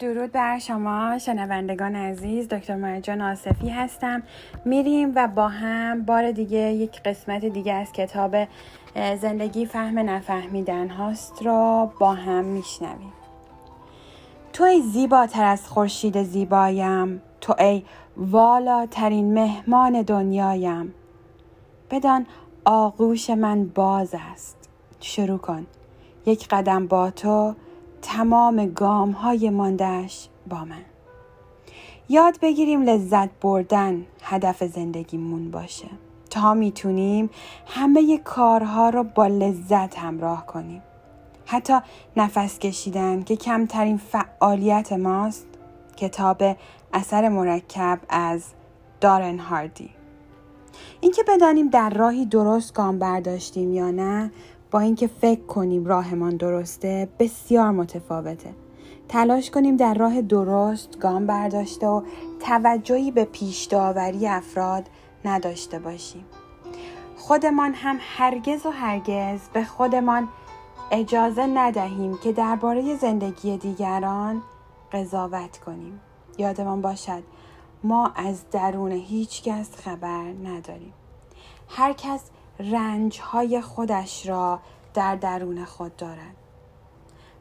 درود بر شما شنوندگان عزیز دکتر مرجان آصفی هستم. میریم و با هم بار دیگه یک قسمت دیگه از کتاب زندگی فهم نفهمیدن هاست را با هم میشنویم. تو ای زیباتر از خورشید زیبایم. تو ای والاترین مهمان دنیایم. بدان آغوش من باز است. شروع کن. یک قدم با تو تمام گام های ماندهش با من. یاد بگیریم لذت بردن هدف زندگیمون باشه. تا می‌تونیم همه کارها رو با لذت همراه کنیم. حتی نفس کشیدن که کمترین فعالیت ماست کتاب اثر مرکب از دارن هاردی. اینکه بدانیم در راهی درست گام برداشتیم یا نه با اینکه فکر کنیم راهمان درسته بسیار متفاوته. تلاش کنیم در راه درست گام برداشته و توجهی به پیش داوری افراد نداشته باشیم. خودمان هم هرگز و هرگز به خودمان اجازه ندهیم که درباره زندگی دیگران قضاوت کنیم. یادمان باشد ما از درون هیچ کس خبر نداریم. هر کس رنج های خودش را در درون خود دارد.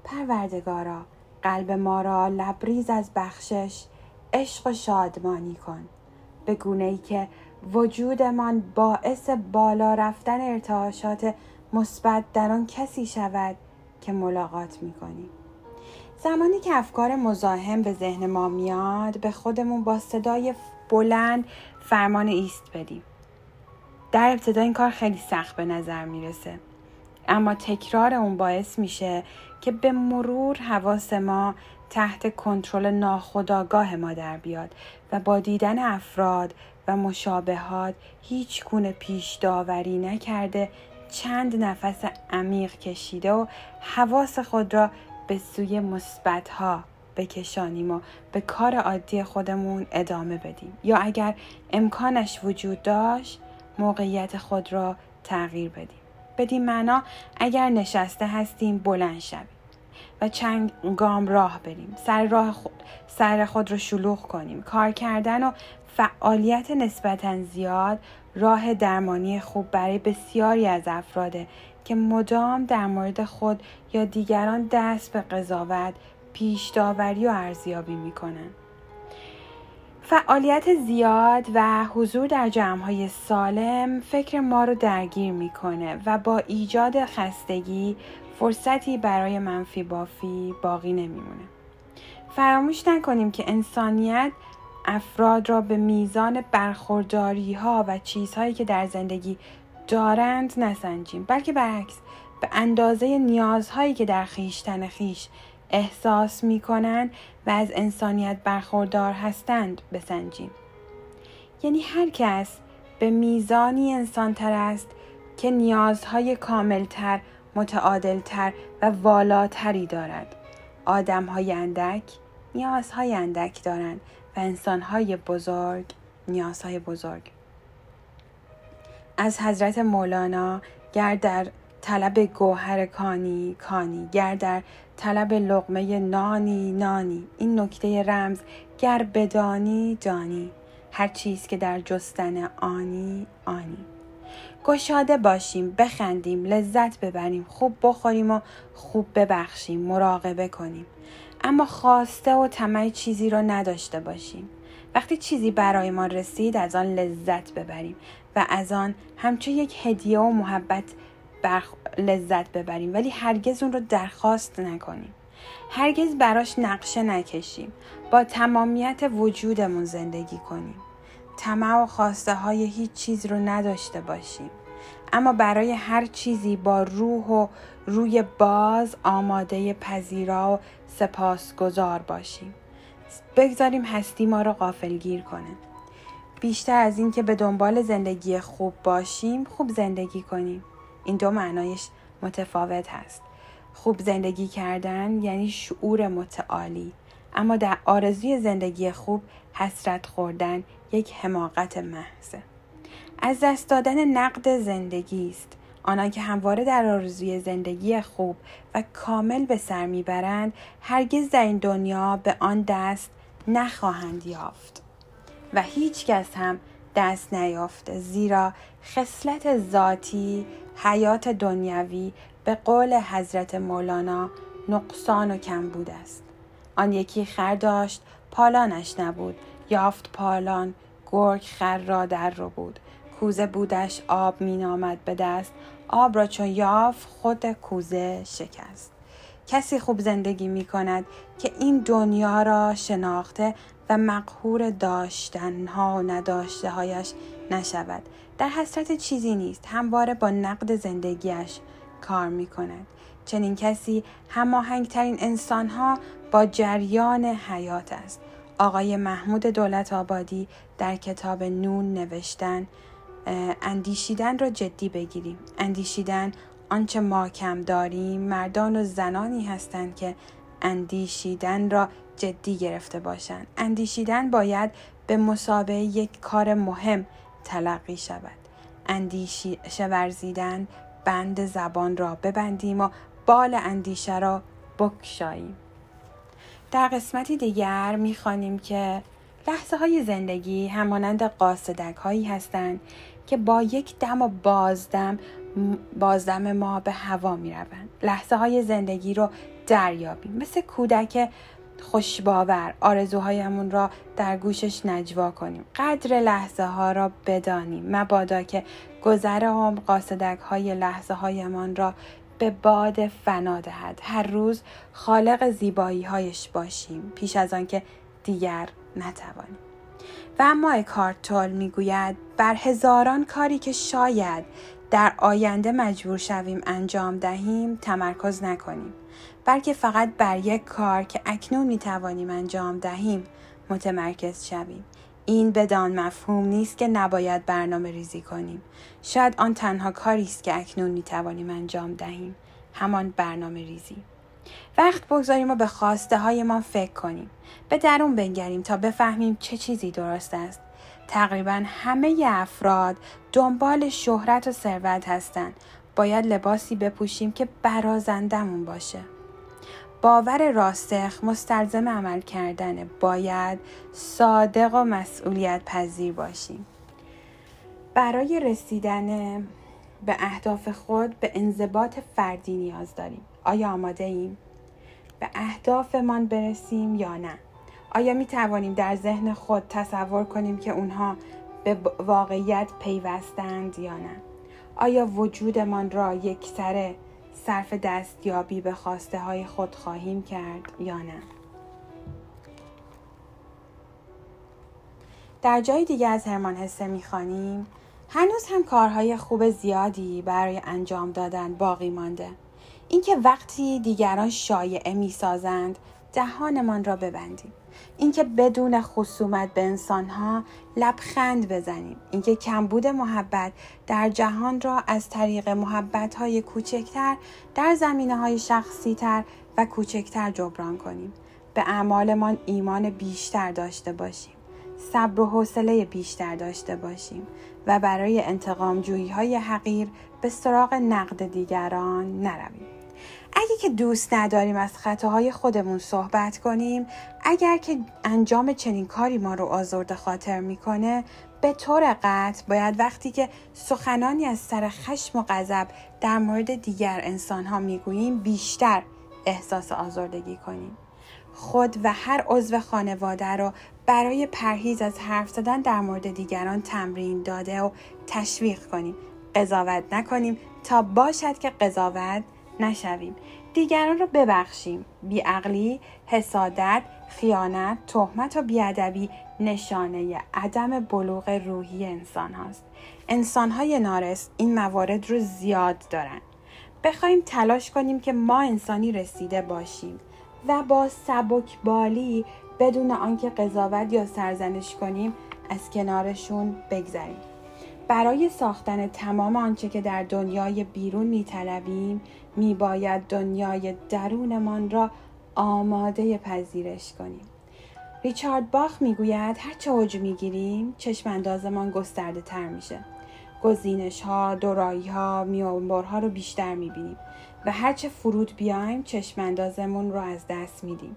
پروردگارا قلب ما را لبریز از بخشش عشق و شادمانی کن. به گونه ای که وجودمان باعث بالا رفتن ارتعاشات مثبت در آن کسی شود که ملاقات می کنیم. زمانی که افکار مزاحم به ذهن ما میاد به خودمون با صدای بلند فرمان ایست بدیم. در ابتدا این کار خیلی سخت به نظر می‌رسه. اما تکرار اون باعث میشه که به مرور حواس ما تحت کنترل ناخودآگاه ما در بیاد و با دیدن افراد و مشابهات هیچ گونه پیش داوری نکرده چند نفس عمیق کشیده و حواس خود را به سوی مثبت ها بکشانیم و به کار عادی خودمون ادامه بدیم. یا اگر امکانش وجود داشت موقعیت خود را تغییر بدیم. بدیم معنا اگر نشسته هستیم بلند شویم و چند گام راه بریم. سر راه خود سر خود رو شلوغ کنیم. کار کردن و فعالیت نسبتا زیاد راه درمانی خوب برای بسیاری از افراده که مدام در مورد خود یا دیگران دست به قضاوت پیش داوری و ارزیابی می‌کنند فعالیت زیاد و حضور در جمعهای سالم فکر ما رو درگیر می‌کنه و با ایجاد خستگی فرصتی برای منفی بافی باقی نمیمونه. فراموش نکنیم که انسانیت افراد را به میزان برخورداری ها و چیزهایی که در زندگی دارند نسنجیم بلکه برعکس به اندازه نیازهایی که در خیشتن خیش احساس می کنند و از انسانیت برخوردار هستند بسنجیم. یعنی هر کس به میزانی انسانتر است که نیازهای کاملتر، متعادلتر و والاتری دارد. آدمهای اندک نیازهای اندک دارند و انسانهای بزرگ نیازهای بزرگ. از حضرت مولانا گر در طلب گوهر کانی گر در طلب لقمه نانی نانی. این نکته رمز گر بدانی دانی هر چیز که در جستن آنی آنی. گشاده باشیم بخندیم لذت ببریم خوب بخوریم و خوب ببخشیم مراقبه کنیم. اما خواسته و طمع چیزی را نداشته باشیم. وقتی چیزی برای ما رسید از آن لذت ببریم و از آن همچون یک هدیه و محبت برخ... لذت ببریم ولی هرگز اون رو درخواست نکنیم. هرگز براش نقشه نکشیم. با تمامیت وجودمون زندگی کنیم. طمع و خواسته های هیچ چیز رو نداشته باشیم. اما برای هر چیزی با روح و روی باز آماده پذیرا و سپاسگزار باشیم. بگذاریم هستی ما رو غافلگیر کنه. بیشتر از اینکه به دنبال زندگی خوب باشیم خوب زندگی کنیم. این دو معنایش متفاوت هست. خوب زندگی کردن یعنی شعور متعالی. اما در آرزوی زندگی خوب حسرت خوردن یک حماقت محضه از دست دادن نقد زندگی است. آنان که همواره در آرزوی زندگی خوب و کامل به سر می‌برند هرگز در این دنیا به آن دست نخواهند یافت. و هیچ کس هم دست نیافته زیرا خصلت ذاتی حیات دنیوی به قول حضرت مولانا نقصان و کمبود است. آن یکی خر داشت پالانش نبود. یافت پالان گرگ خر را در رو بود. کوزه بودش آب می نامد به دست. آب را چون یافت خود کوزه شکست. کسی خوب زندگی می کند که این دنیا را شناخته و مقهور داشتنها و نداشته هایش نشود. در حسرت چیزی نیست. همواره با نقد زندگیش کار می کند چنین کسی هماهنگترین انسانها با جریان حیات است. آقای محمود دولت آبادی در کتاب نون نوشتن اندیشیدن را جدی بگیریم. اندیشیدن آنچه ما کم داریم مردان و زنانی هستند که اندیشیدن را جدی گرفته باشند. اندیشیدن باید به مسابقه یک کار مهم تلقی شود. اندیشه ورزیدن بند زبان را ببندیم و بال اندیشه را بکشاییم. در قسمتی دیگر می‌خوانیم که لحظه های زندگی همانند قاصدک هایی هستند که با یک دم و بازدم بازدم ما به هوا می روند. لحظه های زندگی رو دریابیم. مثل کودک خوشباور آرزوهایمون را در گوشش نجوا کنیم. قدر لحظه ها را بدانیم. مبادا که گذر هم قاصدک های لحظه هایمان را به باد فنا دهد. هر روز خالق زیبایی هایش باشیم. پیش از آنکه دیگر نتوانیم. و اما اکارتول می‌گوید بر هزاران کاری که شاید در آینده مجبور شویم انجام دهیم تمرکز نکنیم. بلکه فقط بر یک کار که اکنون می توانیم انجام دهیم متمرکز شویم. این بدان مفهوم نیست که نباید برنامه ریزی کنیم. شاید آن تنها کاری است که اکنون می توانیم انجام دهیم. همان برنامه ریزی. وقت بگذاریم و به خواسته های ما فکر کنیم. به درون بنگریم تا بفهمیم چه چیزی درست است. تقریبا همه افراد دنبال شهرت و ثروت هستند. باید لباسی بپوشیم که برازندمون باشه. باور راسخ مستلزم عمل کردن باید صادق و مسئولیت پذیر باشیم برای رسیدن به اهداف خود به انضباط فردی نیاز داریم آیا آماده ایم؟ به اهدافمان برسیم یا نه؟ آیا می توانیم در ذهن خود تصور کنیم که اونها به واقعیت پیوستند یا نه؟ آیا وجودمان را یک سره صرف دستیابی به خواسته های خود خواهیم کرد یا نه؟ در جای دیگه از هرمان هسته می‌خوانیم. هنوز هم کارهای خوب زیادی برای انجام دادن باقی مانده. اینکه وقتی دیگران شایعه می‌سازند دهانمان را ببندیم. اینکه بدون خصومت به انسانها لبخند بزنیم. اینکه کمبود محبت در جهان را از طریق محبت های کوچکتر در زمینه های شخصی تر و کوچکتر جبران کنیم. به اعمالمان ایمان بیشتر داشته باشیم. صبر و حوصله بیشتر داشته باشیم و برای انتقام جویی های حقیر به سراغ نقد دیگران نرویم. اگه که دوست نداریم از خطاهای خودمون صحبت کنیم اگر که انجام چنین کاری ما رو آزرده خاطر می‌کنه به طور قطع باید وقتی که سخنانی از سر خشم و غضب در مورد دیگر انسان ها می‌گوییم بیشتر احساس آزردگی کنیم. خود و هر عضو خانواده رو برای پرهیز از حرف زدن در مورد دیگران تمرین داده و تشویق کنیم. قضاوت نکنیم تا باشد که قضاوت نشویم. دیگران را ببخشیم. بیعقلی حسادت خیانت تهمت و بیادبی نشانه عدم بلوغ روحی انسان هاست. انسان های نارس این موارد رو زیاد دارن. بخوایم تلاش کنیم که ما انسانی رسیده باشیم و با سبکبالی بدون آنکه قضاوت یا سرزنش کنیم از کنارشون بگذریم. برای ساختن تمام آنچه که در دنیای بیرون میطلبیم میباید دنیای درونمان را آماده پذیرش کنیم. ریچارد باخ می‌گوید هر چه اوج می‌گیریم چشم اندازمان گسترده تر میشه. گزینش ها دورایی ها میانبرها رو بیشتر می‌بینیم و هرچه فرود بیایم چشماندازمون رو از دست میدیم.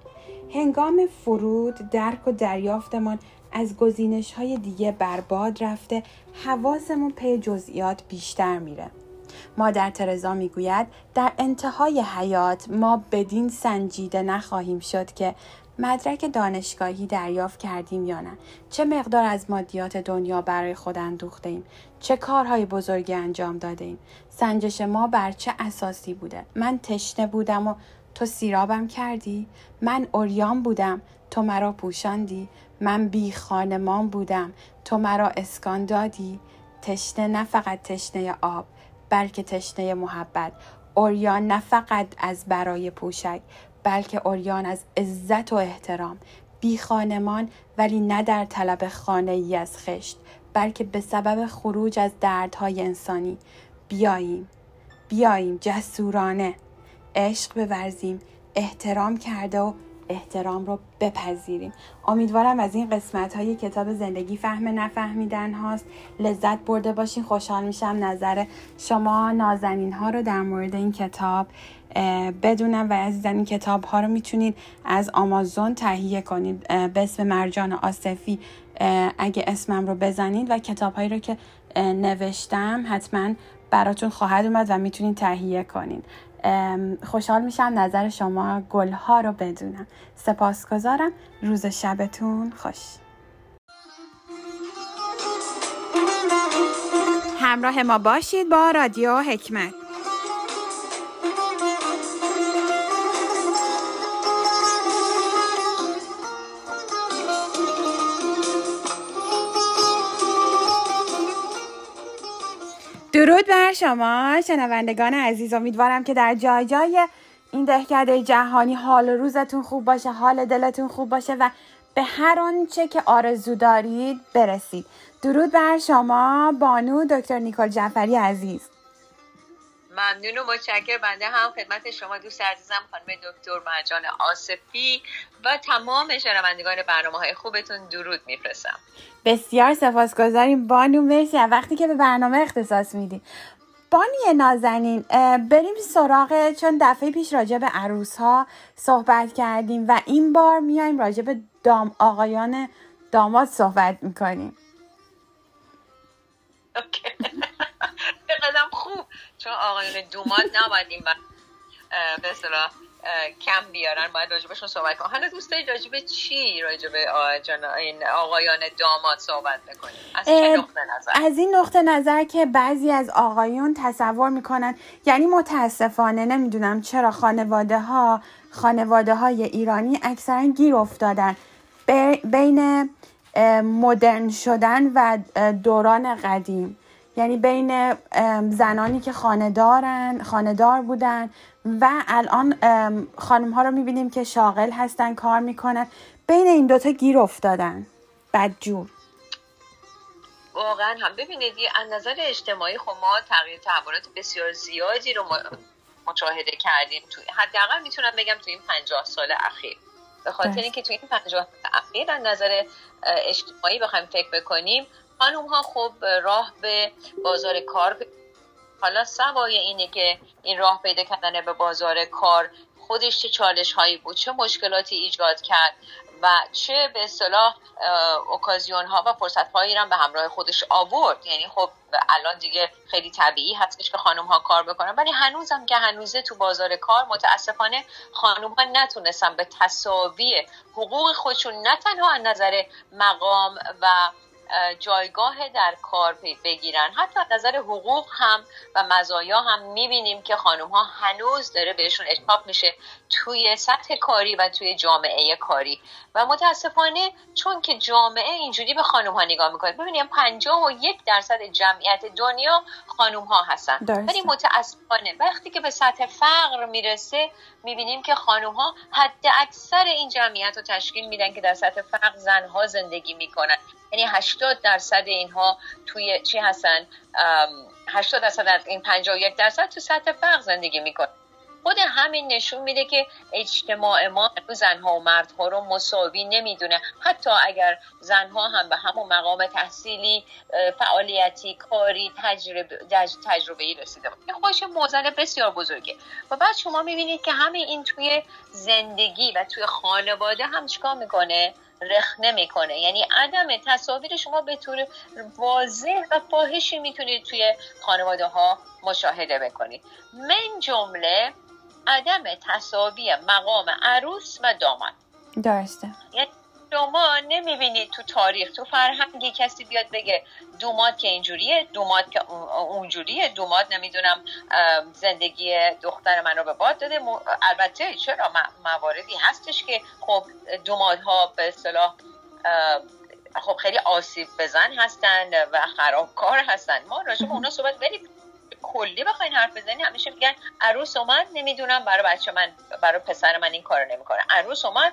هنگام فرود درک و دریافتمان از گزینش های دیگه برباد رفته حواسمون پی جزئیات بیشتر میره. مادر ترزا می‌گوید در انتهای حیات ما بدین سنجیده نخواهیم شد که مدرک دانشگاهی دریافت کردیم یا نه. چه مقدار از مادیات دنیا برای خود اندوخته ایم؟ چه کارهای بزرگی انجام داده ایم؟ سنجش ما بر چه اساسی بوده؟ من تشنه بودم و تو سیرابم کردی؟ من اوریان بودم تو مرا پوشاندی؟ من بی خانمان بودم تو مرا اسکان دادی؟ تشنه نه فقط تشنه آب بلکه تشنه محبت. اوریان نه فقط از برای پوشک بلکه اوریان از عزت و احترام. بی خانمان ولی نه در طلب خانه ای از خشت بلکه به سبب خروج از دردهای انسانی. بیاییم بیاییم جسورانه. عشق بورزیم احترام کرده و احترام رو بپذیریم. امیدوارم از این قسمت های کتاب زندگی فهم نفهمیدن هاست. لذت برده باشین. خوشحال میشم نظر شما نازنین ها رو در مورد این کتاب بدونم و عزیزان این کتاب ها رو می‌تونید از آمازون تهیه کنید. به اسم مرجان آصفی. اگه اسمم رو بزنید و کتاب هایی رو که نوشتم حتما براتون خواهد اومد و می‌تونید تهیه کنید. خوشحال میشم نظر شما گلها رو بدونم. سپاسگزارم. روز شبتون خوش. همراه ما باشید با رادیو حکمت. درود بر شما شنوندگان عزیز. امیدوارم که در جای جای این دهکده جهانی حال روزتون خوب باشه حال دلتون خوب باشه و به هر آنچه که آرزو دارید برسید. درود بر شما بانو دکتر نیکل جعفری عزیز. ممنون و متشکر بنده هم خدمت شما دوست عزیزم خانم دکتر مرجان آصفی و تمام شنوندگان برنامه های خوبتون درود میفرستم بسیار سپاسگزاریم. بانو مرسی وقتی که به برنامه اختصاص میدی. بانی نازنین بریم سراغ چون دفعه پیش راجع به عروس ها صحبت کردیم و این بار میایم راجع به دام آقایان داماد صحبت می‌کنیم. قدم خوب. چون آقایون دومات نباید این به اصطلاح کم بیارن باید راجبشون صحبت کنم حالا دوست دارید راجب چی راجب این آقایان داماد صحبت بکنیم؟ از چه نقطه نظر؟ از این نقطه نظر که بعضی از آقایون تصور می‌کنن یعنی متاسفانه نمی‌دونم چرا خانواده ها خانواده های ایرانی اکثرا گیر افتادن. بین مدرن شدن و دوران قدیم. یعنی بین زنانی که خاندارن خاندار بودن و الان خانم ها رو می‌بینیم که شاغل هستن کار می‌کنن. بین این دوتا گیر افتادن. بدجور. واقعا هم. ببینید از نظر اجتماعی خب ما تغییر تحولات بسیار زیادی رو مشاهده کردیم توی حداقل می‌تونم بگم توی این پنجاه سال اخیر. به خاطر اینکه توی این پنجاه اخیر از نظر اجتماعی بخوایم فکر بکنیم خانوم ها خب راه به بازار کار حالا سوای اینه که این راه پیدا کردن به بازار کار خودش چه چالش هایی بود چه مشکلاتی ایجاد کرد و چه به اصطلاح اوکازیون ها و فرصت هایی هم به همراه خودش آورد. یعنی خب الان دیگه خیلی طبیعی هستش که خانم ها کار بکنن ولی هنوزم که هنوزه تو بازار کار متاسفانه خانم ها نتونستن به تصاوی حقوق خودشون نه تنها از نظر مقام و جایگاه در کار بگیرن. حتی نظر حقوق هم و مزایا هم می‌بینیم که خانم ها هنوز داره بهشون اشتاق میشه توی سطح کاری و توی جامعه کاری. و متاسفانه چون که جامعه اینجوری به خانم ها نگاه می‌کنه. ببینیم پنجاه و یک درصد جمعیت دنیا خانم ها هستن ولی متاسفانه وقتی که به سطح فقر می‌رسه می‌بینیم که خانم ها حد اکثر این جمعیت رو تشکیل میدن که در سطح فقر زنها زندگی می‌کنن. یعنی 80 درصد اینها توی چی هستن؟ 80 درصد از این 51 درصد تو سطح فقر زندگی می‌کنن. خود همین نشون میده که اجتماع ما زنها و مردها رو مساوی نمی‌دونه. حتی اگر زنها هم به همون مقام تحصیلی فعالیتی کاری تجربه تجربه ای رسیده این خودش موزل بسیار بزرگه. و بعد شما می‌بینید که همه این توی زندگی و توی خانواده هم چیکار می‌کنه؟ رخ نمی‌کنه. یعنی عدم تصاویر شما به طور واضح و فاحشی می‌تونید توی خانواده ها مشاهده بکنید. من جمله عدم تصاوی مقام عروس و داماد. درسته. یعنی شما نمی‌بینید تو تاریخ. تو فرهنگی کسی بیاد بگه دوماد که اینجوریه دوماد که اونجوریه دوماد نمی‌دونم زندگی دختر من رو به باد داده. البته چرا؟ مواردی هستش که خب دومادها به اصطلاح خب خیلی آسیب بزن هستن و خرابکار هستن. ما راجع به اونا صحبت ولی کلی بخواین حرف بزنی همیشه میگن عروس اومد نمی‌دونم برای بچه من برای پسر من این کارو نمی‌کنه. عروس اومد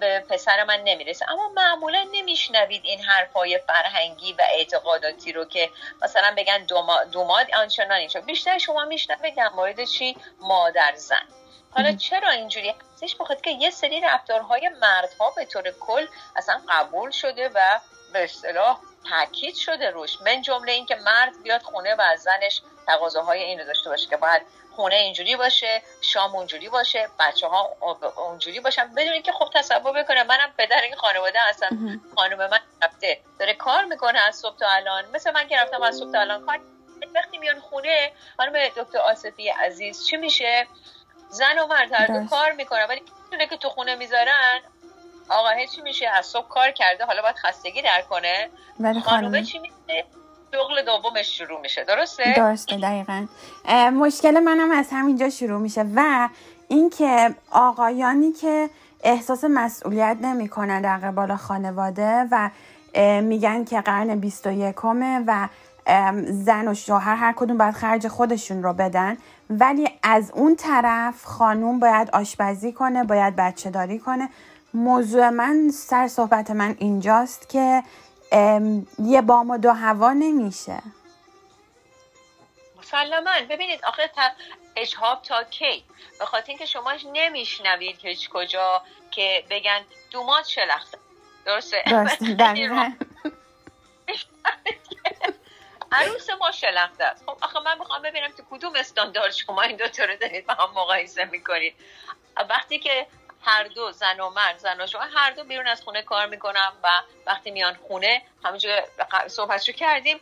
به پسر من نمی‌رسه. اما معمولا نمیشنوید این حرفای فرهنگی و اعتقاداتی رو که مثلا بگن دوماد آنچنان اینجا. بیشتر شما میشنوید در مورد چی؟ مادر زن. حالا چرا اینجوری؟ هستش بخاطر که یه سری رفتارهای مردها به طور کل اصلا قبول شده و به اصطلاح تاکید شده روش. من جمله این که مرد بیاد خونه و از زنش تقاضاهای این رو داشته باشه که باید خونه اینجوری باشه شام اونجوری باشه بچه ها اونجوری باشن. بدون که خب تصور بکنه. منم پدر این خانواده هستم. خانم من رفته. داره کار می‌کنه از صبح تا الان. مثل من که رفتم از صبح تا الان کار وقتی میان خونه خانم دکتر آصفی عزیز چی میشه؟ زن و مرد هر کار می‌کنن. ولی که تو خونه می‌ذارن. آقا چی میشه. از صبح کار کرده. حالا باید خستگی در کنه. خانومه. چی میشه؟ شغل دومش شروع میشه. درسته؟ درسته دقیقا. مشکل منم از همینجا شروع میشه و اینکه آقایانی که احساس مسئولیت نمی‌کنن در قبال خانواده و میگن که قرن 21 و زن و شوهر هر کدوم باید خرج خودشون رو بدن ولی از اون طرف خانوم باید آشپزی کنه باید بچه داری کنه. موضوع من سر صحبت من اینجاست که یه بام و دو هوا نمیشه. مسلما. ببینید آخه تا اجهاب تا کی؟ به خاطر اینکه شما نمیشنوید هیچ کجا که بگن دومات شلخته. درسته؟ درسته عروس ما شلخته است. خب آخه من می‌خوام ببینم تو کدوم استاندارد شما این دو رو دارید با هم مقایسه می‌کنید. وقتی که هر دو زن و مرد زن و شما هر دو بیرون از خونه کار می‌کنم و وقتی میان خونه همونجور صحبتشو کردیم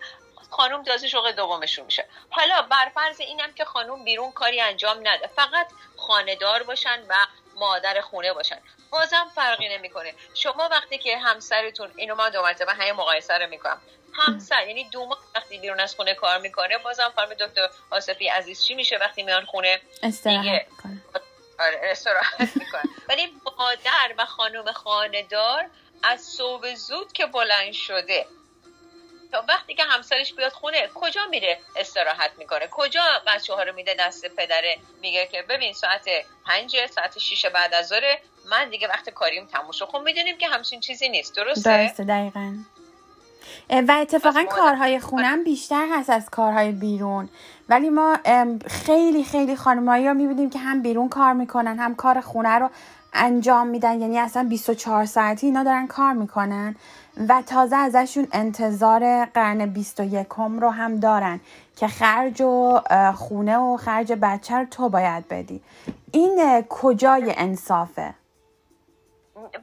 خانم تازه شغل دومشون میشه. حالا بر فرض اینم که خانم بیرون کاری انجام نده. فقط خاندار باشن و مادر خونه باشن. بازم فرقی نمی‌کنه. شما وقتی که همسرتون اینو من دو مرتبه همه مقایسه رو می‌کنم. همسر یعنی دو ماه وقتی بیرون از خونه کار می‌کنه بازم خانم دکتر آصفی عزیز چی میشه وقتی میان خونه؟ دیگه آره استراحت می‌کنن ولی مادر و خانم خاندار از صبح زود که بلند شده. تا وقتی که همسرش بیاد خونه کجا میره استراحت می‌کنه؟ کجا بچه ها رو میده دست پدره؟ میگه که ببین ساعت پنج ساعت شیش بعد از ظهر من دیگه وقت کاریم تموم شد. خب می‌دونیم که همچین چیزی نیست. درسته؟ درسته دقیقا. و اتفاقا کارهای خونم بیشتر هست از کارهای بیرون. ولی ما خیلی خیلی خانمایی رو می‌بینیم که هم بیرون کار می‌کنن هم کار خونه رو انجام میدن. یعنی اصلا 24 ساعتی اینا دارن کار می‌کنن و تازه ازشون انتظار قرن 21 رو هم دارن که خرج و خونه و خرج بچه رو تو باید بدی. این کجای انصافه؟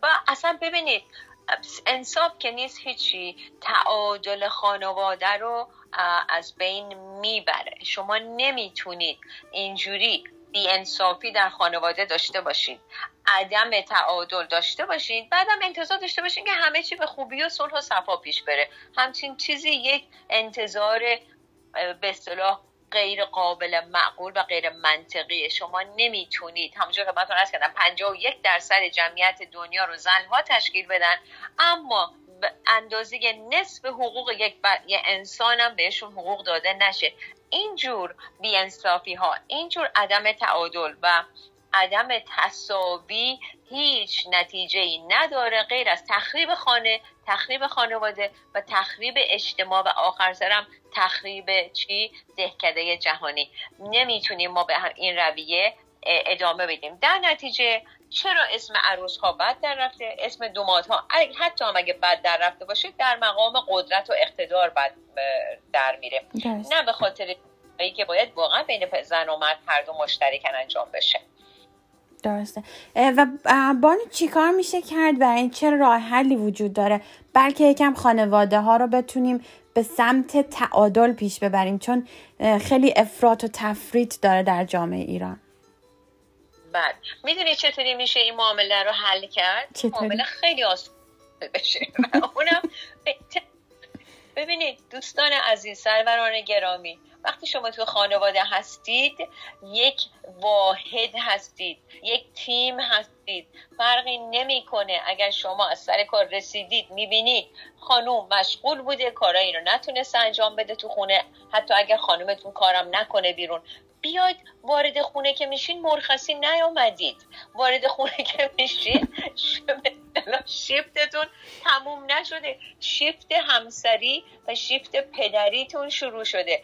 با اصلا ببینید انصاف که نیست هیچی. تعادل خانواده رو از بین می‌بره. شما نمی‌تونید اینجوری انصافی در خانواده داشته باشید عدم تعادل داشته باشید بعدم انتظار داشته باشید که همه چی به خوبی و صلح و صفا پیش بره. همچین چیزی یک انتظار به اصطلاح غیر قابل معقول و غیر منطقی شما نمی‌تونید. همونجور که من ارز کردم 51 درصد جمعیت دنیا رو زنها تشکیل بدن اما اندازه نصف حقوق یک یه انسان هم بهشون حقوق داده نشه. اینجور بیانصافی ها اینجور عدم تعادل و عدم تصاوی هیچ نتیجه ای نداره غیر از تخریب خانه تخریب خانواده و تخریب اجتماع و آخر سرم تخریب چی؟ دهکده جهانی. نمی‌تونیم ما به این رویه ادامه بدیم. در نتیجه چرا اسم عروس ها بد در رفته؟ اسم دومات ها حتی هم اگه بد در رفته باشه در مقام قدرت و اقتدار بد در میره. نه به خاطر که باید واقعا بین زن و مرد هر دو مشترکن انجام بشه. درسته. و بانو چیکار میشه کرد و این چه راه حلی وجود داره؟ بلکه یکم خانواده ها رو بتونیم به سمت تعادل پیش ببریم چون خیلی افراط و تفریط داره در جامعه ایران. بعد می‌دونی چطوری میشه این معامله رو حل کرد؟ چطوری؟ معامله خیلی آسان بشه. اونم ببینید دوستان عزیز سروران گرامی وقتی شما تو خانواده هستید یک واحد هستید یک تیم هستید فرقی نمی‌کنه. اگر شما از سر کار رسیدید می‌بینید خانوم مشغول بوده کارایی رو نتونست انجام بده تو خونه. حتی اگر خانومتون کارم نکنه بیرون. بیاید وارد خونه که میشین مرخصی نیامدید. وارد خونه که میشین شیفتتون تموم نشده. شیفت همسری و شیفت پدریتون شروع شده.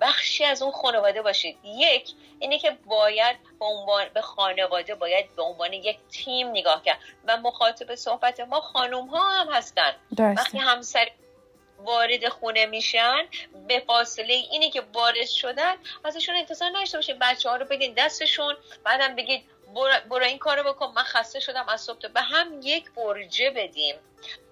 بخشی از اون خانواده باشید. یک اینه که باید به عنوان به خانواده باید به عنوان یک تیم نگاه کرد و مخاطب صحبت ما خانوم ها هم هستن. وقتی همسر وارد خونه میشن به فاصله اینی که وارد شدن ازشون انتظار نشته باشید بچه ها رو بدین دستشون بعدم بگید برو, این کارو بکن. من خسته شدم از صبح به هم یک برجه بدیم.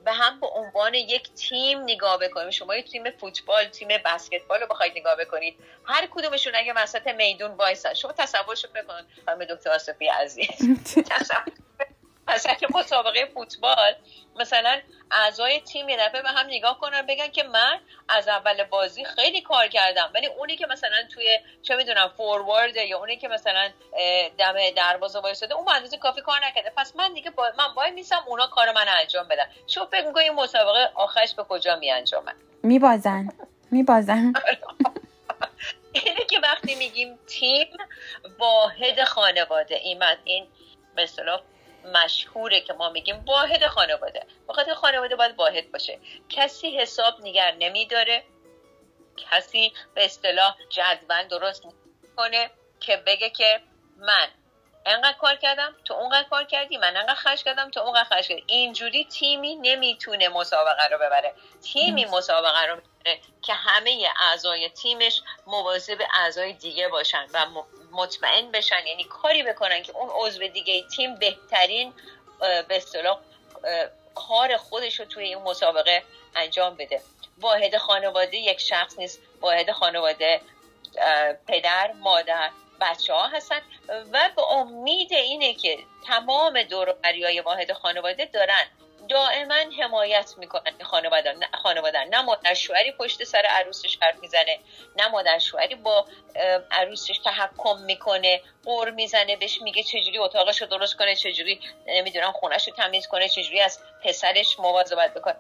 به هم به عنوان یک تیم نگاه بکنیم. شما یک تیم فوتبال تیم بسکتبال رو بخواید نگاه بکنید. هر کدومشون اگه وسط میدون وایسن. شما تصورش بکن. خانم دکتر آسفی عزیز. مثلا مسابقه فوتبال مثلا اعضای تیم یه دفعه به هم نگاه کنن بگن که من از اول بازی خیلی کار کردم. ولی اونی که مثلا توی چه می‌دونم فوروارد یا اونی که مثلا دم دروازه وایساده اون اندازه کافی کار نکرده. پس من دیگه با من وای میسم اونا کار من انجام بدن. شو فکر می‌کنی مسابقه آخرش به کجا می انجامه میبازن. میبازن. اینه که وقتی میگیم تیم واحد خانواده. این این به اصطلاح مشهوره که ما میگیم واحد خانواده. واحد خانواده باید واحد باشه. کسی حساب نگر نمیداره. کسی به اصطلاح جدول درست کنه که بگه که من انقدر کار کردم تو اونقدر کار کردی من انقدر خرج کردم تو اونقدر خرج کردی. اینجوری تیمی نمی‌تونه مسابقه رو ببره. تیمی مسابقه رو ببره که همه اعضای تیمش مواظب اعضای دیگه باشن و مطمئن بشن. یعنی کاری بکنن که اون عضو دیگه تیم بهترین به اصطلاح کار خودش رو توی این مسابقه انجام بده. واحد خانواده یک شخص نیست. واحد خانواده پدر مادر بچه ها هستن و به امید اینه که تمام دور های واحد خانواده دارن. دائما حمایت می‌کنن خانواده خانواده. نه مادر شوهری پشت سر عروسش حرف می‌زنه. نه مادر شوهری با عروسش تحکم می‌کنه. قور می‌زنه بهش میگه چجوری اتاقش رو درست کنه چجوری نمی‌دونم خونش رو تمیز کنه چجوری از پسرش مواظبت بکنه.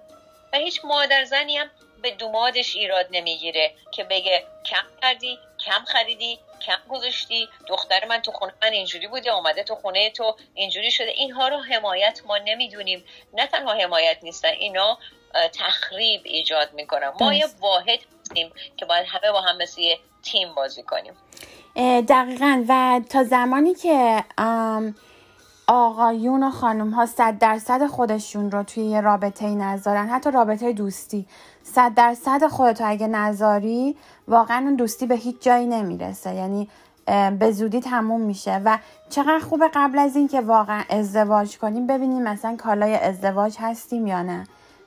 و هیچ مادر زنی هم به دومادش ایراد نمی‌گیره که بگه کم کردی کم خریدی کم گذاشتی. دختر من تو خونه من اینجوری بوده اومده تو خونه تو اینجوری شده. اینها رو حمایت ما نمی‌دونیم. نه تنها حمایت نیستن اینا تخریب ایجاد می‌کنن. ما یه واحد هستیم که باید همه با هم مثل تیم بازی کنیم. دقیقا. و تا زمانی که آقایون و خانم ها صد درصد خودشون رو توی یه رابطه ای نذارن حتی رابطه دوستی صد درصد خودتو اگه نذاری واقعا اون دوستی به هیچ جایی نمی‌رسه. یعنی به زودی تموم میشه. و چقدر خوبه قبل از اینکه واقعا ازدواج کنیم ببینیم مثلا کالای ازدواج هستیم یا نه.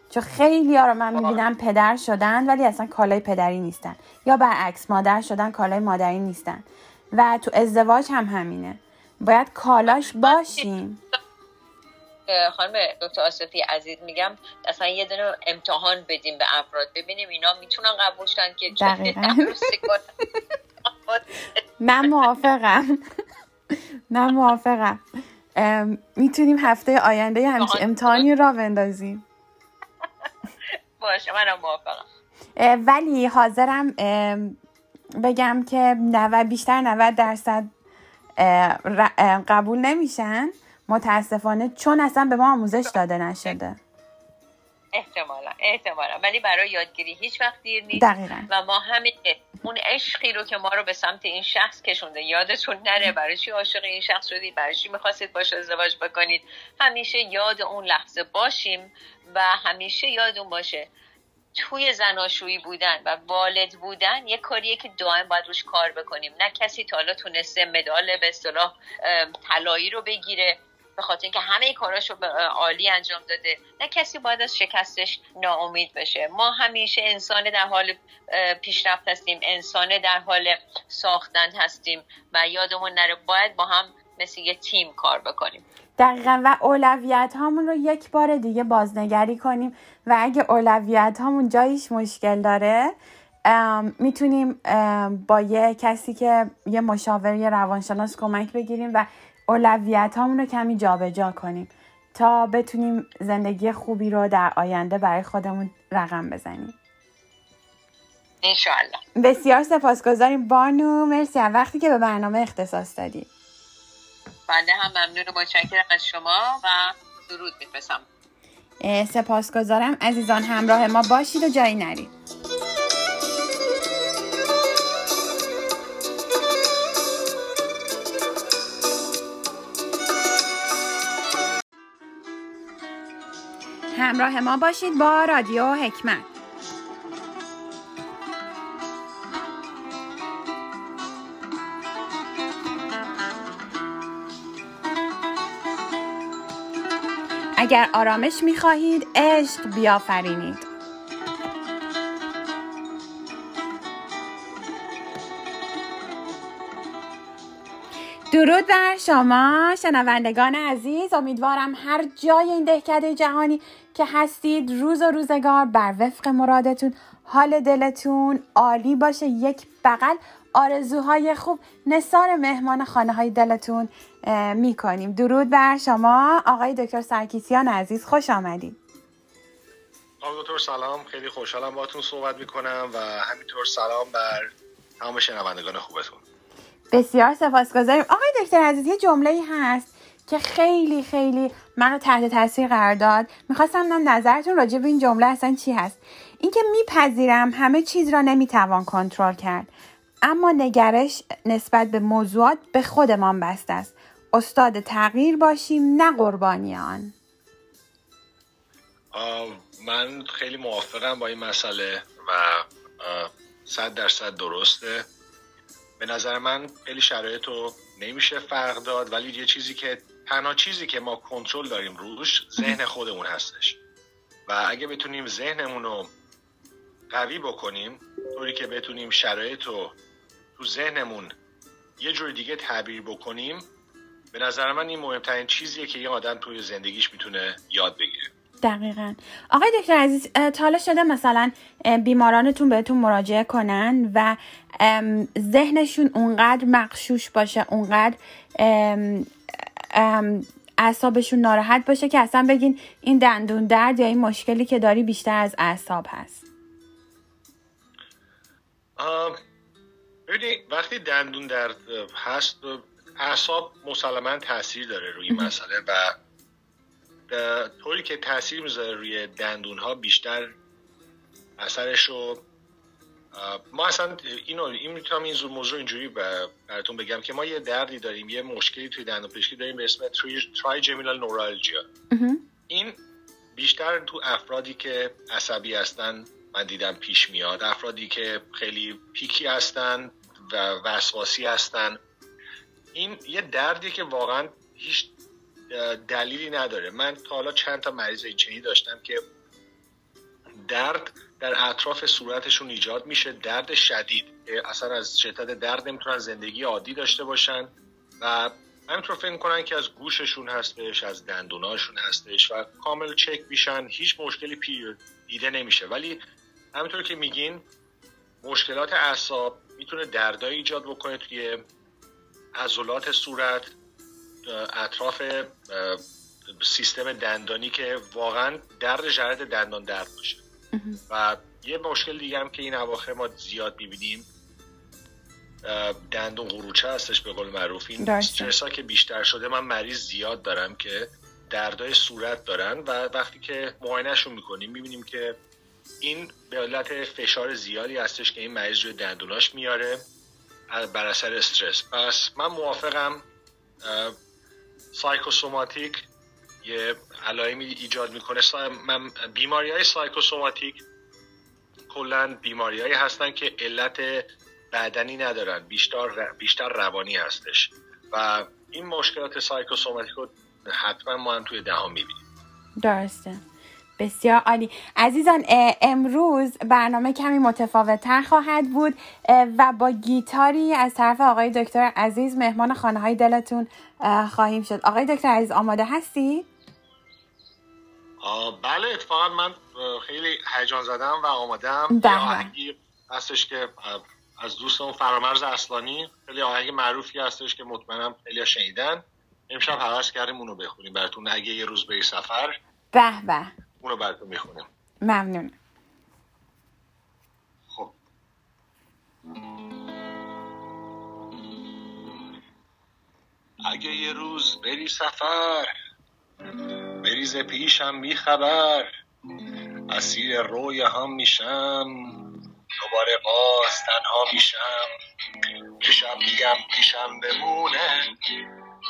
چون خیلی ها رو من می‌بینم پدر شدن ولی اصلا کالای پدری نیستن. یا برعکس مادر شدن کالای مادری نیستن. و تو ازدواج هم همینه. باید کالاش باشیم. خانم دکتر آصفی عزیز میگم اصلا یه دونه امتحان بدیم به افراد. ببینیم اینا می‌تونن قبول شن که من موافقم. من موافقم. می‌تونیم هفته آینده همچی امتحانی را بندازیم. باشه منم موافقم. ولی حاضرم بگم که 90 بیشتر 90 درصد قبول نمیشن. متاسفانه چون اصلا به ما آموزش داده نشده. احتمالا احتمالا. ولی برای یادگیری هیچ وقت دیر نیست. دقیقا. و ما همین اون عشقی رو که ما رو به سمت این شخص کشونده یادتون نره. برای چی عاشق این شخص شدید برای چی می‌خواستید باش ازدواج بکنید؟ همیشه یاد اون لحظه باشیم و همیشه یادون باشه. توی زناشویی بودن و والد بودن یه کاریه که دائم باید روش کار بکنیم. نه کسی تا حالا تونسته مدال به اصطلاح طلایی رو بگیره. به خاطر اینکه همه کاراشو عالی انجام داده. نه کسی باید از شکستش ناامید بشه. ما همیشه انسان در حال پیشرفت هستیم انسان در حال ساختن هستیم و یادمون نره باید با هم مثل یه تیم کار بکنیم. دقیقا و اولویت هامون رو یک بار دیگه بازنگری کنیم. و اگه اولویت هامون جایش مشکل داره می‌تونیم با یه کسی که یه مشاور یه روانشناس کمک بگیریم و اولویت رو کمی جابجا جا کنیم تا بتونیم زندگی خوبی رو در آینده برای خودمون رقم بزنیم. انشاءالله. بسیار سپاسگزاریم. بانو مرسی از وقتی که به برنامه اختصاص دادی. بنده هم ممنون و متشکرم از شما و درود میفرستم. سپاسگزارم. عزیزان همراه ما باشید و جایی نرید. همراه ما باشید با رادیو حکمت. اگر آرامش می خواهید عشق بیافرینید. درود بر شما شنوندگان عزیز. امیدوارم هر جای این دهکده جهانی که هستید. روز و روزگار بر وفق مرادتون. حال دلتون عالی باشه. یک بغل آرزوهای خوب. نثار مهمان خانه های دلتون می کنیم درود بر شما. آقای دکتر سرکیسیان عزیز خوش آمدید. آقای دکتر سلام. خیلی خوشحالم باتون صحبت می‌کنم و همینطور سلام بر همه شنوندگان خوبتون. بسیار سپاسگزاریم. آقای دکتر عزیز یه جمله هست که خیلی خیلی منو تحت تاثیر قرار داد. می‌خواستم نظرتون راجع به این جمله اصلا چی هست. اینکه میپذیرم همه چیز را نمی‌توان کنترل کرد. اما نگرش نسبت به موضوعات به خودمان بسته است. استاد تغییر باشیم نه قربانی آن من خیلی موافقم با این مسئله و صد درصد درسته. به نظر من خیلی شرایط رو نمیشه فرق داد ولی یه چیزی که تنها چیزی که ما کنترل داریم روش ذهن خودمون هستش. و اگه بتونیم ذهنمون رو قوی بکنیم طوری که بتونیم شرایط رو تو ذهنمون یه جور دیگه تعبیر بکنیم به نظر من این مهمترین چیزیه که یه آدم توی زندگیش می‌تونه یاد بگیره. دقیقا. آقای دکتر عزیز تا شده مثلا بیمارانتون بهتون مراجعه کنن و ذهنشون اونقدر مقشوش باشه اونقدر اعصابشون ناراحت باشه که اصلا بگین این دندون درد یا این مشکلی که داری بیشتر از اعصاب هست. ببینید وقتی دندون درد هست اعصاب مسلما تاثیر داره روی مسئله و طوری که تاثیر می‌ذاره روی دندون ها بیشتر اثرش رو ما اصلا اینو این می‌تونم این موضوع اینجوری براتون بگم که ما یه دردی داریم یه مشکلی توی دندون پزشکی داریم به اسم ترایجمینال نورالژیا این بیشتر تو افرادی که عصبی هستن من دیدم پیش میاد افرادی که خیلی پیکی هستن و وسواسی هستن. این یه دردی که واقعا هیچ دلیلی نداره. من تا حالا چند تا مریض چنین داشتم که درد در اطراف صورتشون ایجاد میشه. درد شدید. اصلا از شدت درد نمی‌تونن زندگی عادی داشته باشن و همینطور فکر کنن که از گوششون هستش از دندوناشون هستش و کامل چک میشن. هیچ مشکلی پیر دیده نمیشه. ولی همینطور که میگین مشکلات اعصاب می‌تونه دردایی ایجاد بکنه توی عضلات صورت. اطراف سیستم دندانی که واقعا درد جرد دندان درد باشه. و یه مشکل دیگه هم که این اواخر ما زیاد می‌بینیم دندون قروچه هستش به قول معروف. این که بیشتر شده من مریض زیاد دارم که دردای صورت دارن و وقتی که معاینهشون می‌کنیم می‌بینیم که این به علت فشار زیادی هستش که این مریض روی دندوناش میاره بر اثر استرس. پس من موافقم psychosomatic یه علائمی ایجاد می‌کنه. من بیماری های psychosomatic کلا بیماری هایی هستن که علت بدنی ندارن بیشتر, بیشتر روانی هستش. و این مشکلات psychosomatic رو حتما ما هم توی دهان می‌بینیم. درسته. بسیار عالی. عزیزان امروز برنامه کمی متفاوت تر خواهد بود و با گیتاری از طرف آقای دکتر عزیز مهمان خانه های دلتون خواهیم شد. آقای دکتر عزیز آماده هستی؟ بله اتفاقا من خیلی هیجان زدم و آمادم آهنگی هستش که از دوستمون فرامرز اصلانی. خیلی آهنگ معروفی هستش که مطمئنم خیلی شنیدن. امشب حواس کردیم اونو بخونیم براتون اگه یه روز به سفر. به به. اونو براتون می‌خونیم ممنون. خب. اگه یه روز بری سفر بریز پیشم بی خبر اسیر روی هم میشم دوباره باز تنها میشم پیشم میگم پیشم بمونه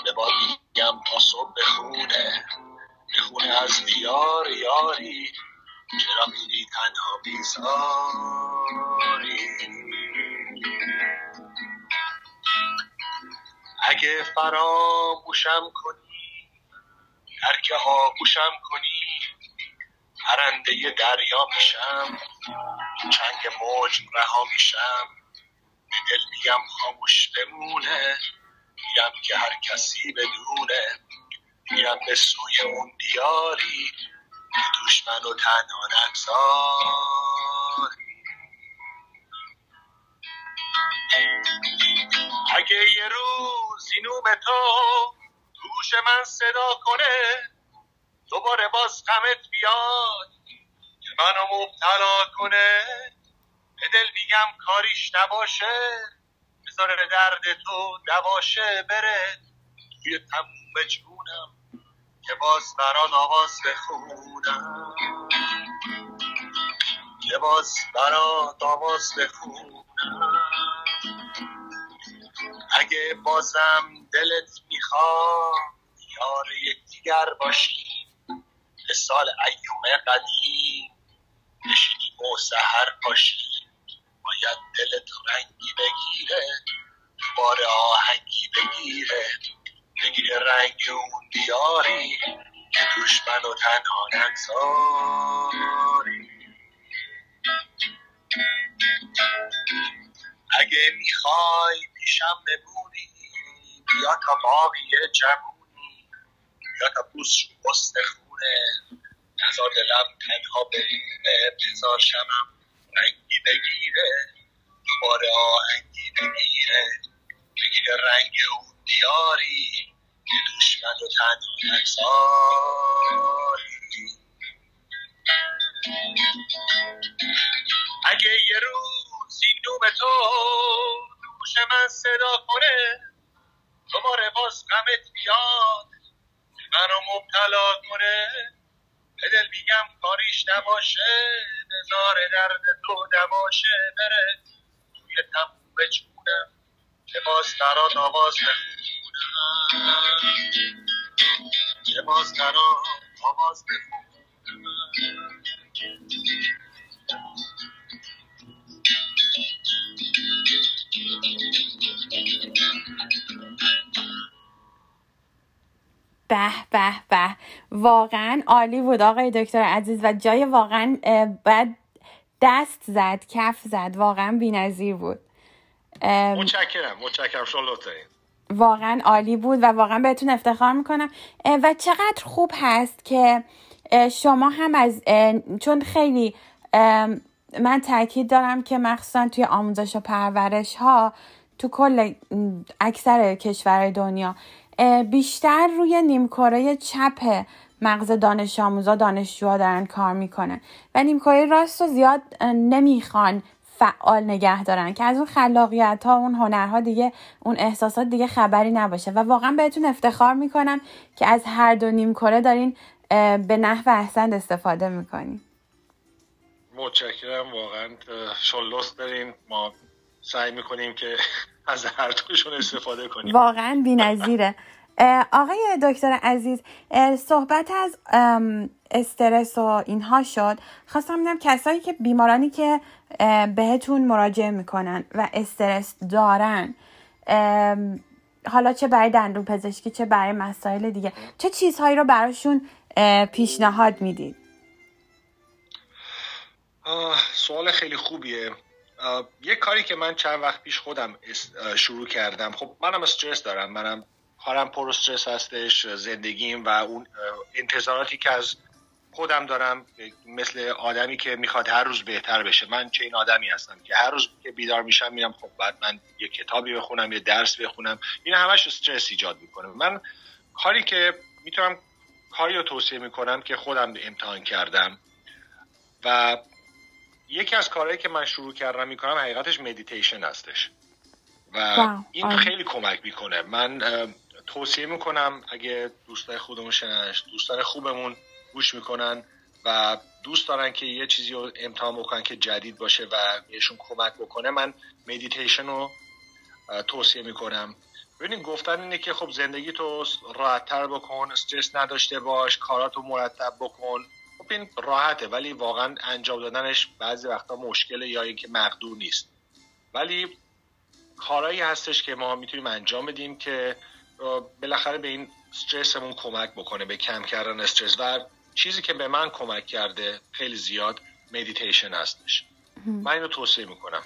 به با میگم تا صبح بخونه. بخونه از دیار یاری چرا میری تنها بیزاری؟ اگه فراموشم کنی هر که آغوشم کنی پرنده دریا میشم چنگ موج رها میشم به دل میگم خاموش بمونه میگم که هر کسی بدونه. میرم به سوی اون دیاری دشمن و تنها نگذاری اگه یه روز اینوم تو گوش من صدا کنه دوباره باز غمت بیاد که منو مبتلا کنه. به دل میگم کاریش نباشه بذاره درد تو دواشه بره. توی تموم جونم که باز برات آواز بخونم. که باز برات آواز بخونم. اگه بازم دلت می‌خواد یار یکدیگر باشیم سال ایوم قدیم بشینیم و سهر پاشیم باید دلت رنگی بگیره بار آهنگی بگیره. بگیره رنگ اون دیاری که دشمن و تنها نگذاری. اگه می‌خوای پیشم بمونی بیا تا باقی جمونی بیا تا پوست پست خونه. نزار دلم تنها بمونه بزار شمم رنگی اگه یه روز این دوم تو دوش من صدا کنه دوباره باز غمت بیاد منو مبتلا کنه. به دل میگم کاریش نباشه بزار درد تو نباشه بره. توی تموم جونم که باز برات آواز بخونم باز برات آواز به به به. واقعا عالی بود آقای دکتر عزیز و جای واقعا بعد دست زد کف زد واقعا بی‌نظیر بود. متشکرم متشکرم شما واقعا عالی بود و واقعا بهتون افتخار می‌کنم. و چقدر خوب هست که شما هم از چون خیلی من تاکید دارم که مخصوصا توی آموزش و پرورش ها تو کل اکثر کشورهای دنیا بیشتر روی نیمکره چپ مغز دانش آموزا دانشجوها دارن کار می‌کنن. و نیمکره راست رو زیاد نمی‌خوان فعال نگه دارن که از اون خلاقیت ها اون هنرها دیگه اون احساسات دیگه خبری نباشه. و واقعا بهتون افتخار می‌کنم که از هر دو نیم کره دارین به نحو احسن استفاده می‌کنین. متشکرم. واقعا شلوست دارین. ما سعی می‌کنیم که از هر دوشون استفاده کنیم. واقعا بی نظیره آقای دکتر عزیز صحبت از استرس و اینها شد. خواستم بودم کسایی که بیمارانی که بهتون مراجعه می‌کنن و استرس دارن. حالا چه برای دندون پزشکی چه برای مسائل دیگه. چه چیزهایی رو براشون پیشنهاد می‌دید؟ سوال خیلی خوبیه. یه کاری که من چند وقت پیش خودم شروع کردم. خب منم استرس دارم. منم کارم پر استرس هستش زندگیم و اون انتظاراتی که از خودم دارم مثل آدمی که می‌خواد هر روز بهتر بشه. من چه این آدمی هستم که هر روز که بیدار میشم میرم خب بعد من یه کتابی بخونم یه درس بخونم. این همش استرس ایجاد می‌کنه. من کاری که می‌تونم کاری رو توصیه می‌کنم که خودم امتحان کردم و یکی از کارهایی که من شروع کردم می‌کنم حقیقتش مدیتیشن هستش. و این خیلی کمک می‌کنه. من توصیه می‌کنم اگه دوستای خودمون شنش دوستان خوبمون گوش می‌کنن و دوست دارن که یه چیزی رو امتحان بکنن که جدید باشه و بهشون کمک بکنه من مدیتیشن رو توصیه می‌کنم. ببینید گفتن اینه که خب زندگی تو راحتتر بکن استرس نداشته باش کاراتو مرتب بکن. خب این راحته ولی واقعا انجام دادنش بعضی وقتا مشکله یا اینکه مقدور نیست. ولی کارهایی هستش که ما می‌تونیم انجام بدیم که بالاخره به این استرسمون کمک بکنه به کم کردن استرس. و چیزی که به من کمک کرده خیلی زیاد مدیتیشن هستش. من اینو توصیه می‌کنم.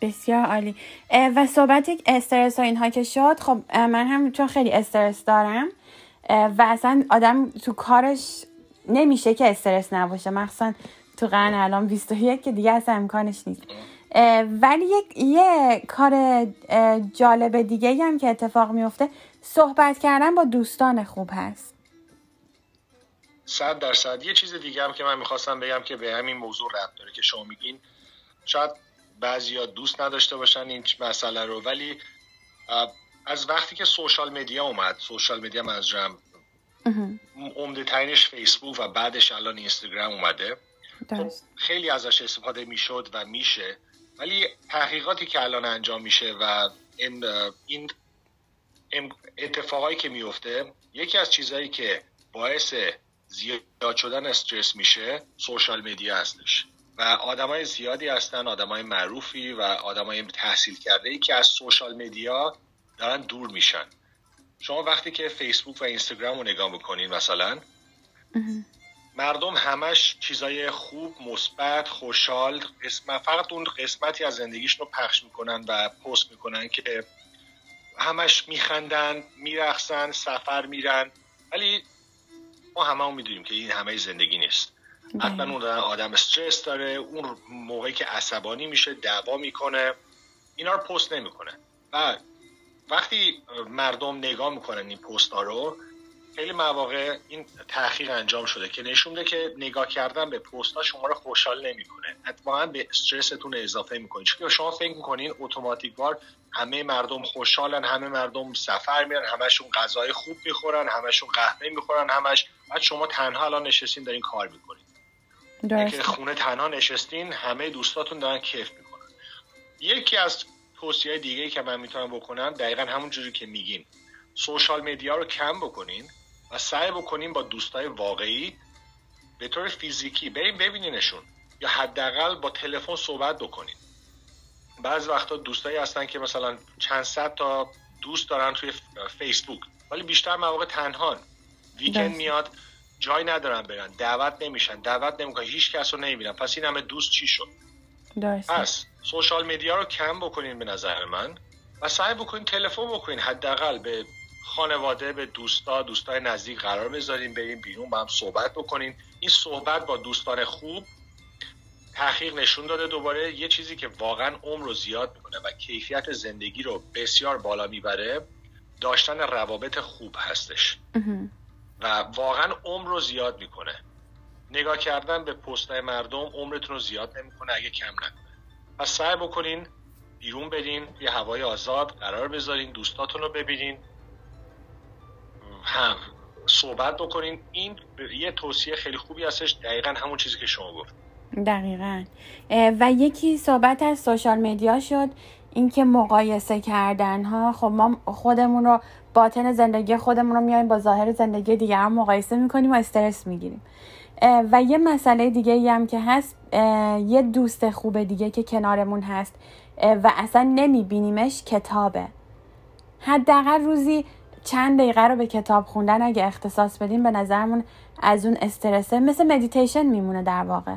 بسیار عالی. و صحبت استرس و اینها که شد خب من هم چون خیلی استرس دارم و اصلا آدم تو کارش نمیشه که استرس نباشه. مخصوصا تو قرن الان 21 که دیگه اصلا امکانش نیست. ولی یک یه کار جالب دیگه هم که اتفاق میفته صحبت کردن با دوستان خوب هست. صد درصد. یه چیز دیگه هم که من می‌خواستم بگم که به همین موضوع ربط داره که شما میگین. شاید بعضیا دوست نداشته باشن این مسئله رو ولی از وقتی که سوشال مدیا اومد سوشال مدیا منظورم عمده ترینش فیسبوک و بعدش الان اینستاگرام اومده. خب خیلی ازش استفاده می‌شد و میشه ولی تحقیقاتی که الان انجام میشه و این, این اتفاقایی که میفته یکی از چیزهایی که باعث زیاد شدن استرس میشه سوشال میدیا هستش. و آدمای زیادی هستن آدمای معروفی و آدمای تحصیل کرده ای که از سوشال میدیا دارن دور میشن. شما وقتی که فیسبوک و اینستاگرام رو نگاه می‌کنین مثلا مردم همش چیزای خوب مثبت خوشحال قسمت فقط اون قسمتی از زندگیشون رو پخش می‌کنن و پست می‌کنن که همش میخندن میرخصن سفر میرن. ولی ما همه هم می‌دونیم که این همه زندگی نیست. حتما اون آدم استرس داره اون موقعی که عصبانی میشه دعوا می‌کنه اینا رو پست نمی‌کنه. و وقتی مردم نگاه می‌کنن این پست ها رو خیلی مواقع این تاخیر انجام شده که نشون میده که نگاه کردن به پست ها شما رو خوشحال نمی‌کنه. اتفاقا به استرستون اضافه می‌کنه. چون شما فکر می‌کنین اتوماتیک بار همه مردم خوشحالن همه مردم سفر میرن همشون غذای خوب می‌خورن همشون قهوه می‌خورن همش بعد شما تنها الان نشستین دارین کار می‌کنین. که خونه تنها نشستین همه دوستاتون دارن کیف می‌کنن. یکی از توصیه دیگه که من می‌تونم بکنم دقیقا همون جوری که میگین. سوشال میدیا رو کم بکنین و سعی بکنین با دوستای واقعی به طور فیزیکی بریم ببینینشون یا حداقل با تلفن صحبت بکنین. بعض وقتا دوستایی هستن که مثلا چند صد تا دوست دارن توی فیسبوک ولی بیشتر مواقع تنهان. ویکند میاد جای ندارن برن دعوت نمیشن دعوت نمی‌کنن هیچ کس رو نمی‌بینن. پس این همه دوست چی شد؟ پس سوشال میدیا رو کم بکنین به نظر من و سعی بکنین تلفن بکنین. حداقل به خانواده به دوستا دوستای نزدیک قرار بذارین بریم بیرون با هم صحبت بکنین. این صحبت با دوستان خوب تحقیق نشون داده دوباره یه چیزی که واقعا عمر رو زیاد می‌کنه و کیفیت زندگی رو بسیار بالا می‌بره داشتن روابط خوب هستش. و واقعا عمر رو زیاد می‌کنه. نگاه کردن به پستای مردم عمرتون رو زیاد نمی‌کنه اگه کم نکنه. پس سعی بکنین بیرون برین یه هوای آزاد قرار بذارین دوستاتون رو ببینین. هم صحبت بکنین. این یه توصیه خیلی خوبی هستش دقیقا همون چیزی که شما گفت. دقیقا. و یکی صحبت از سوشال میدیا شد اینکه مقایسه کردن ها خب ما خودمون رو باطن زندگی خودمون رو میایم با ظاهر زندگی دیگران مقایسه می‌کنیم و استرس می‌گیریم. و یه مسئله دیگه ای هم که هست یه دوست خوب دیگه که کنارمون هست و اصلا نمیبینیمش کتابه. حداقل روزی چند دقیقه رو به کتاب خوندن اگه اختصاص بدیم به نظرمون از اون استرسه مثل مدیتیشن میمونه در واقع.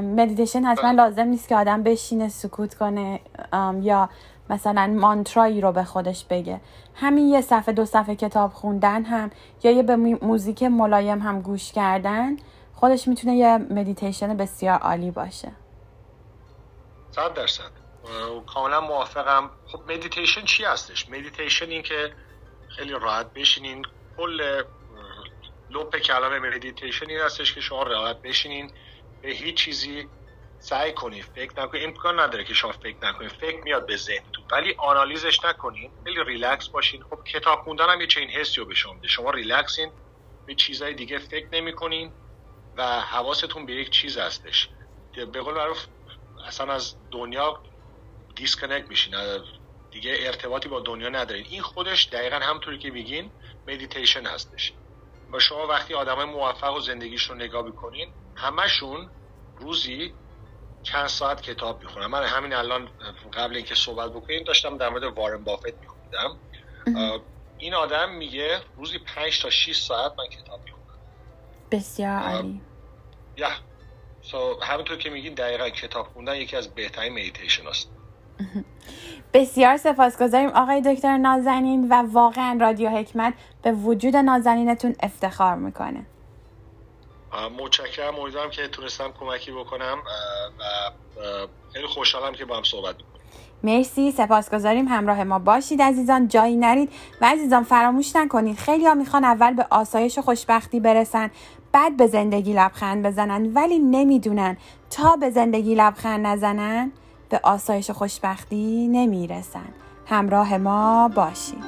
مدیتیشن حتما لازم نیست که آدم بشینه سکوت کنه یا مثلا مانترایی رو به خودش بگه. همین یه صفحه دو صفحه کتاب خوندن هم یا یه به موزیک ملایم هم گوش کردن خودش می‌تونه یه مدیتیشن بسیار عالی باشه. صد درصد. کاملا موافقم. خب مدیتیشن چی هستش؟ مدیتیشن این که خیلی راحت بشینین. کل لب کلمه مدیتیشن این هستش که شما راحت بشینین. به هیچ چیزی سعی کنید فکر نکنید امکان نداره که شما فکر نکنید فکر میاد به ذهنتون ولی آنالیزش نکنید خیلی ریلکس باشین. خب کتاب خوندن هم یه چنین حسی رو به شما میده. شما ریلکسین. به چیزهای دیگه فکر نمی‌کنین و حواستون به یک چیز هستش. به قول معروف اصلا از دنیا disconnect میشین. دیگه ارتباطی با دنیا ندارین. این خودش دقیقا همونطوری که میگین مدیتیشن هستش. و شما وقتی آدمای موفق و زندگیش رو نگاه بکنین همشون روزی چند ساعت کتاب می‌خونن. من همین الان قبل اینکه صحبت بکنیم داشتم در مورد وارن بافت میخوندم. این آدم میگه روزی 5 تا 6 ساعت من کتاب می‌خونم. بسیار عالی. یا سو همینطور که میگین دقیقا کتاب خوندن یکی از بهترین مدیتیشن است بسیار سپاسگزاریم آقای دکتر نازنین و واقعا رادیو حکمت به وجود نازنینتون افتخار می‌کنه. متشکرم امیدوارم که تونستم کمکی بکنم و خیلی خوشحالم که با هم صحبت بکنیم مرسی سپاسگزاریم. همراه ما باشید عزیزان جایی نرید و عزیزان فراموش نکنید خیلی ها می‌خوان اول به آسایش و خوشبختی برسن بعد به زندگی لبخند بزنن ولی نمی‌دونن تا به زندگی لبخند نزنن به آسایش و خوشبختی نمی‌رسن. همراه ما باشید.